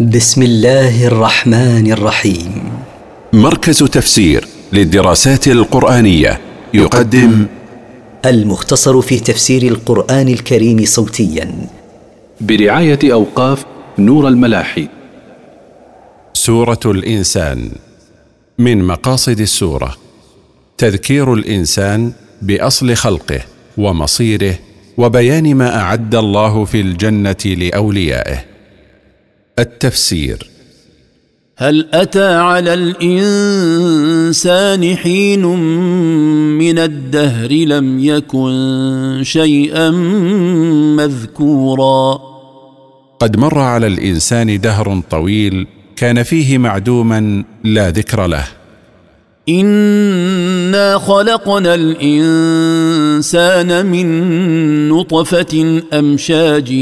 بسم الله الرحمن الرحيم. مركز تفسير للدراسات القرآنية يقدم المختصر في تفسير القرآن الكريم صوتيا. برعاية أوقاف نور الملاحي. سورة الإنسان. من مقاصد السورة تذكير الإنسان بأصل خلقه ومصيره وبيان ما أعد الله في الجنة لأوليائه. التفسير. هل أتى على الإنسان حين من الدهر لم يكن شيئا مذكورا؟ قد مر على الإنسان دهر طويل كان فيه معدوما لا ذكر له. إنا خلقنا الإنسان من نطفة أمشاج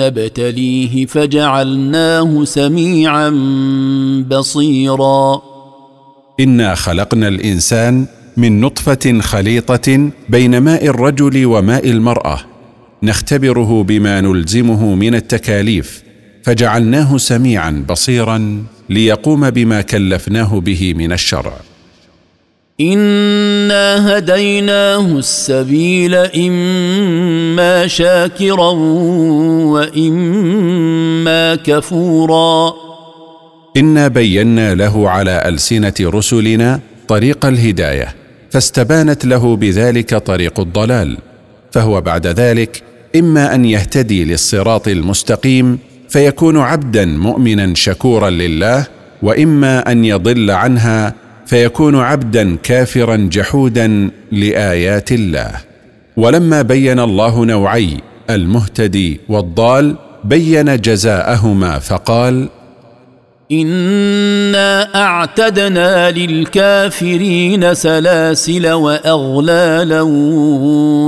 نبتليه فجعلناه سميعا بصيرا. إنا خلقنا الإنسان من نطفة خليطة بين ماء الرجل وماء المرأة. نختبره بما نلزمه من التكاليف فجعلناه سميعا بصيرا ليقوم بما كلفناه به من الشرع. انا هديناه السبيل اما شاكرا واما كفورا. انا بينا له على السنة رسلنا طريق الهدايه فاستبانت له بذلك طريق الضلال. فهو بعد ذلك اما ان يهتدي للصراط المستقيم فيكون عبدا مؤمنا شكورا لله واما ان يضل عنها فيكون عبدا كافرا جحودا لآيات الله. ولما بين الله نوعي المهتدي والضال بين جزاءهما فقال إنا أعتدنا للكافرين سلاسل وأغلالا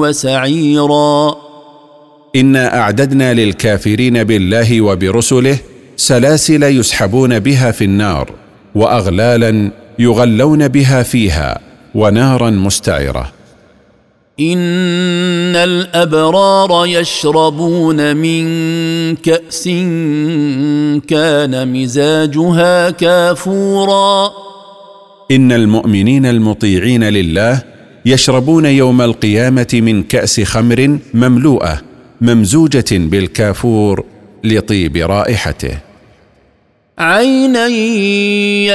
وسعيرا. إنا أعددنا للكافرين بالله وبرسله سلاسل يسحبون بها في النار وأغلالا يغلون بها فيها ونارا مستعرة. إن الأبرار يشربون من كأس كان مزاجها كافورا. إن المؤمنين المطيعين لله يشربون يوم القيامة من كأس خمر مملوءة ممزوجة بالكافور لطيب رائحته. عينا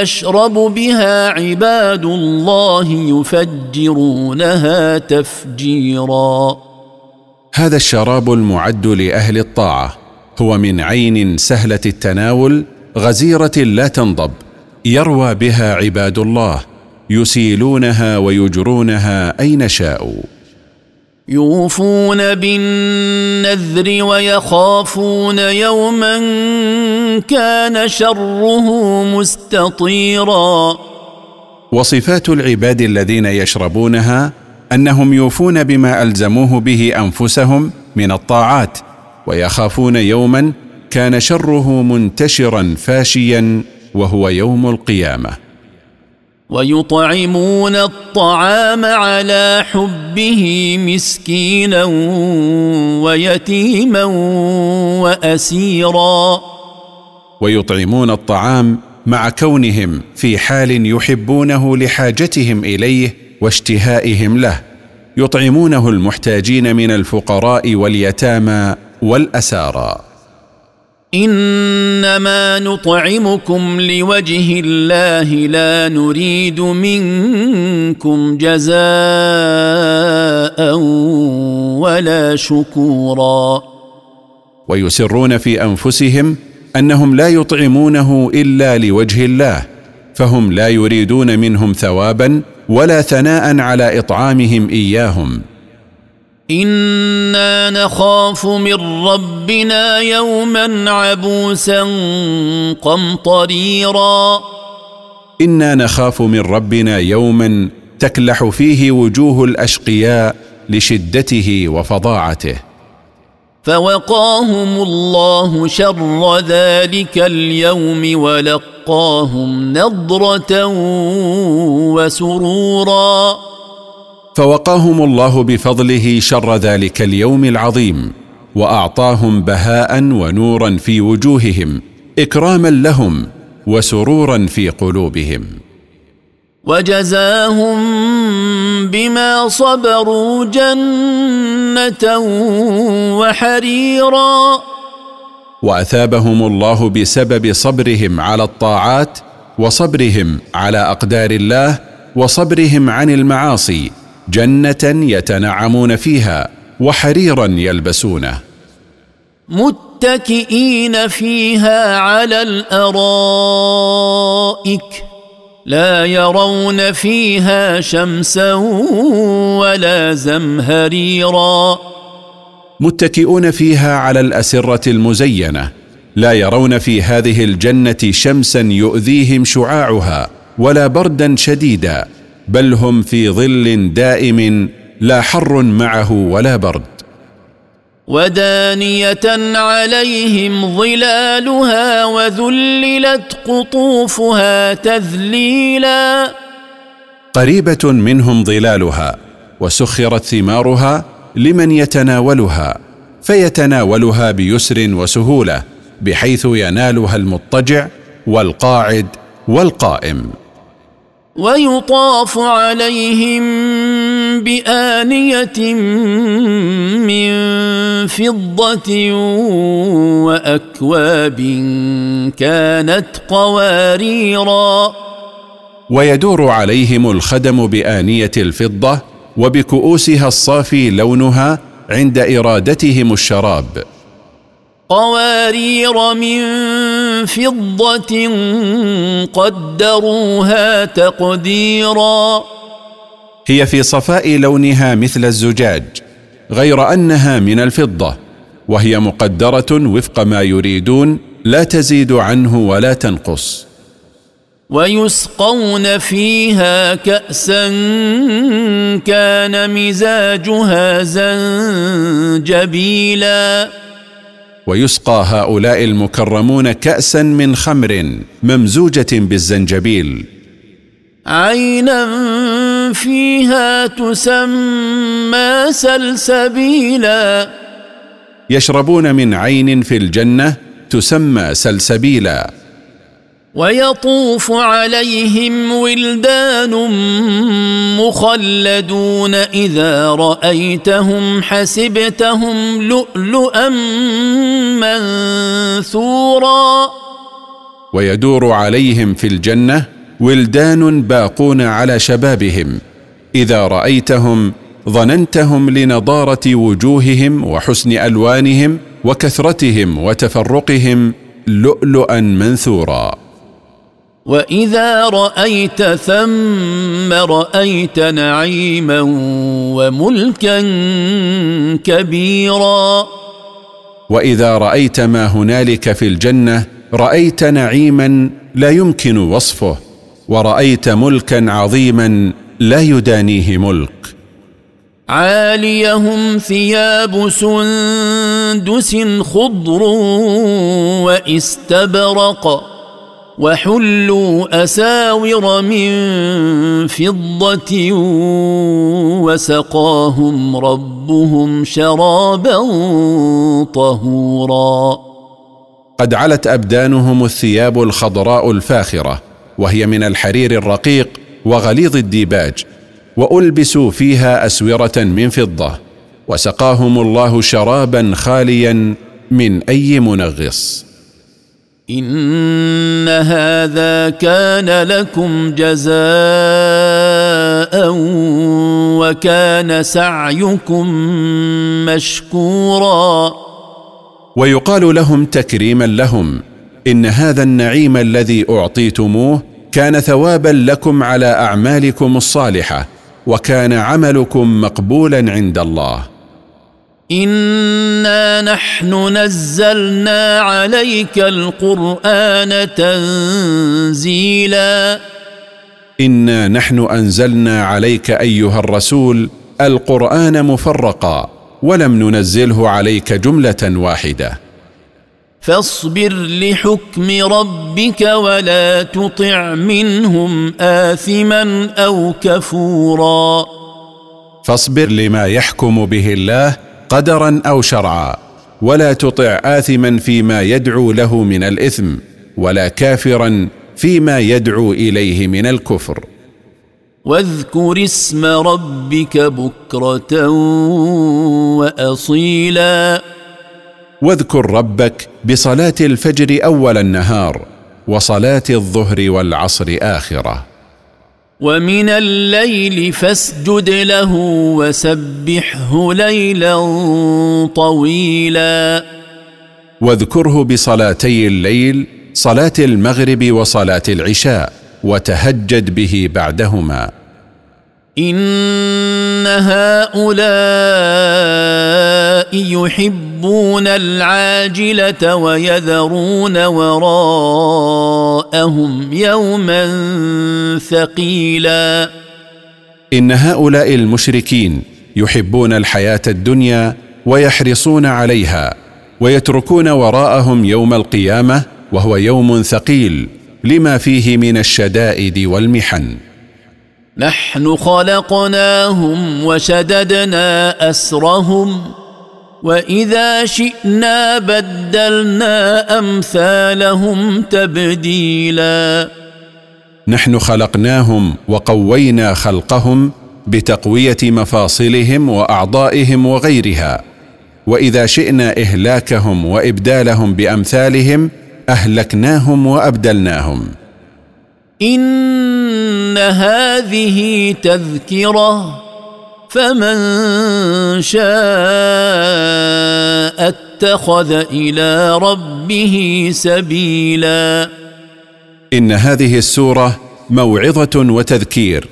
يشرب بها عباد الله يفجرونها تفجيرا. هذا الشراب المعد لأهل الطاعة هو من عين سهلة التناول غزيرة لا تنضب يروى بها عباد الله يسيلونها ويجرونها أين شاءوا. يوفون بالنذر ويخافون يوما كان شره مستطيرا. وصفات العباد الذين يشربونها أنهم يوفون بما ألزموه به أنفسهم من الطاعات ويخافون يوما كان شره منتشرا فاشيا وهو يوم القيامة. ويطعمون الطعام على حبه مسكينا ويتيما وأسيرا. ويطعمون الطعام مع كونهم في حال يحبونه لحاجتهم إليه واشتهائهم له. يطعمونه المحتاجين من الفقراء واليتامى والأسارى. إنما نطعمكم لوجه الله لا نريد منكم جزاء ولا شكورا. ويسرون في أنفسهم أنهم لا يطعمونه إلا لوجه الله فهم لا يريدون منهم ثوابا ولا ثناء على إطعامهم إياهم. أنا نخاف من ربنا يوما عبوسا قمطريرا. أنا نخاف من ربنا يوما تكلح فيه وجوه الاشقياء لشدته وفظاعته فوقاهم الله شر ذلك اليوم ولقاهم نضره وسرورا. فوقاهم الله بفضله شر ذلك اليوم العظيم وأعطاهم بهاء ونورا في وجوههم إكراما لهم وسرورا في قلوبهم. وجزاهم بما صبروا جنة وحريرا. وأثابهم الله بسبب صبرهم على الطاعات وصبرهم على أقدار الله وصبرهم عن المعاصي جنة يتنعمون فيها وحريرا يلبسونه. متكئين فيها على الأرائك لا يرون فيها شمسا ولا زمهريرا. متكئون فيها على الأسرة المزينة لا يرون في هذه الجنة شمسا يؤذيهم شعاعها ولا بردا شديدا. بل هم في ظل دائم لا حر معه ولا برد. ودانية عليهم ظلالها وذللت قطوفها تذليلا. قريبة منهم ظلالها وسخرت ثمارها لمن يتناولها فيتناولها بيسر وسهولة بحيث ينالها المضطجع والقاعد والقائم. ويطاف عليهم بآنية من فضة وأكواب كانت قواريرا. ويدور عليهم الخدم بآنية الفضة وبكؤوسها الصافي لونها عند إرادتهم الشراب. قوارير من فضه قدروها تقديرا. هي في صفاء لونها مثل الزجاج غير أنها من الفضة وهي مقدرة وفق ما يريدون لا تزيد عنه ولا تنقص. ويسقون فيها كاسا كان مزاجها زنجبيلا. ويسقى هؤلاء المكرمون كأسا من خمر ممزوجة بالزنجبيل. عينا فيها تسمى سلسبيلا. يشربون من عين في الجنة تسمى سلسبيلا. ويطوف عليهم ولدان مخلدون إذا رأيتهم حسبتهم لؤلؤا منثورا. ويدور عليهم في الجنة ولدان باقون على شبابهم. إذا رأيتهم ظننتهم لنضارة وجوههم وحسن ألوانهم وكثرتهم وتفرقهم لؤلؤا منثورا. واذا رايت ثم رايت نعيما وملكا كبيرا. واذا رايت ما هنالك في الجنه رايت نعيما لا يمكن وصفه ورايت ملكا عظيما لا يدانيه ملك. عاليهم ثياب سندس خضر واستبرق وحلوا أساور من فضة وسقاهم ربهم شرابا طهورا. قد علت أبدانهم الثياب الخضراء الفاخرة وهي من الحرير الرقيق وغليظ الديباج وألبسوا فيها أسورة من فضة وسقاهم الله شرابا خاليا من أي منغص. هذا كان لكم جزاء وكان سعيكم مشكورا. ويقال لهم تكريما لهم إن هذا النعيم الذي أعطيتموه كان ثوابا لكم على أعمالكم الصالحة وكان عملكم مقبولا عند الله. انا نحن نزلنا عليك القران تنزيلا. انا نحن انزلنا عليك ايها الرسول القران مفرقا ولم ننزله عليك جمله واحدة. فاصبر لحكم ربك ولا تطع منهم اثما أو كفورا. فاصبر لما يحكم به الله قدرا أو شرعا ولا تطع اثما فيما يدعو له من الإثم ولا كافرا فيما يدعو إليه من الكفر. واذكر اسم ربك بكرة واصيلا. واذكر ربك بصلاة الفجر أول النهار وصلاة الظهر والعصر آخرة. ومن الليل فاسجد له وسبحه ليلا طويلا. واذكره بصلاتي الليل صلاة المغرب وصلاة العشاء وتهجد به بعدهما. إن هؤلاء يحبون العاجلة ويذرون وراءهم يوما ثقيلا. إن هؤلاء المشركين يحبون الحياة الدنيا ويحرصون عليها ويتركون وراءهم يوم القيامة وهو يوم ثقيل لما فيه من الشدائد والمحن. نحن خلقناهم وشددنا أسرهم وإذا شئنا بدلنا أمثالهم تبديلا. نحن خلقناهم وقوينا خلقهم بتقوية مفاصلهم وأعضائهم وغيرها. وإذا شئنا إهلاكهم وإبدالهم بأمثالهم أهلكناهم وأبدلناهم. إن هذه تذكرة فمن شاء اتخذ إلى ربه سبيلا. إن هذه السورة موعظة وتذكير.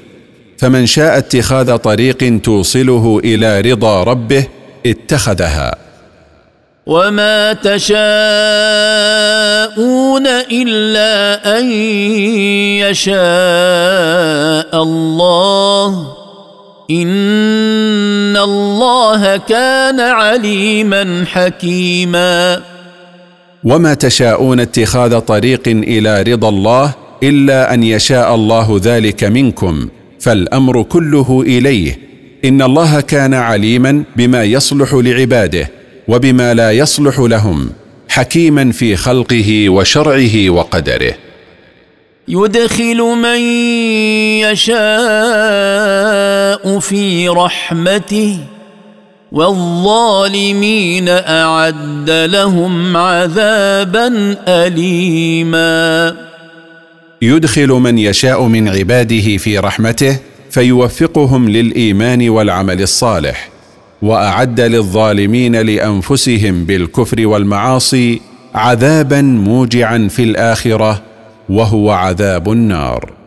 فمن شاء اتخاذ طريق توصله إلى رضا ربه اتخذها. وما تشاءون إلا أن يشاء الله. ان الله كان عليما حكيما. وما تشاءون اتخاذ طريق إلى رضا الله الا ان يشاء الله ذلك منكم فالامر كله اليه. ان الله كان عليما بما يصلح لعباده وبما لا يصلح لهم حكيما في خلقه وشرعه وقدره. يدخل من يشاء في رحمته والظالمين أعد لهم عذابا اليما. يدخل من يشاء من عباده في رحمته فيوفقهم للإيمان والعمل الصالح وأعد للظالمين لأنفسهم بالكفر والمعاصي عذابا موجعا في الآخرة وهو عذاب النار.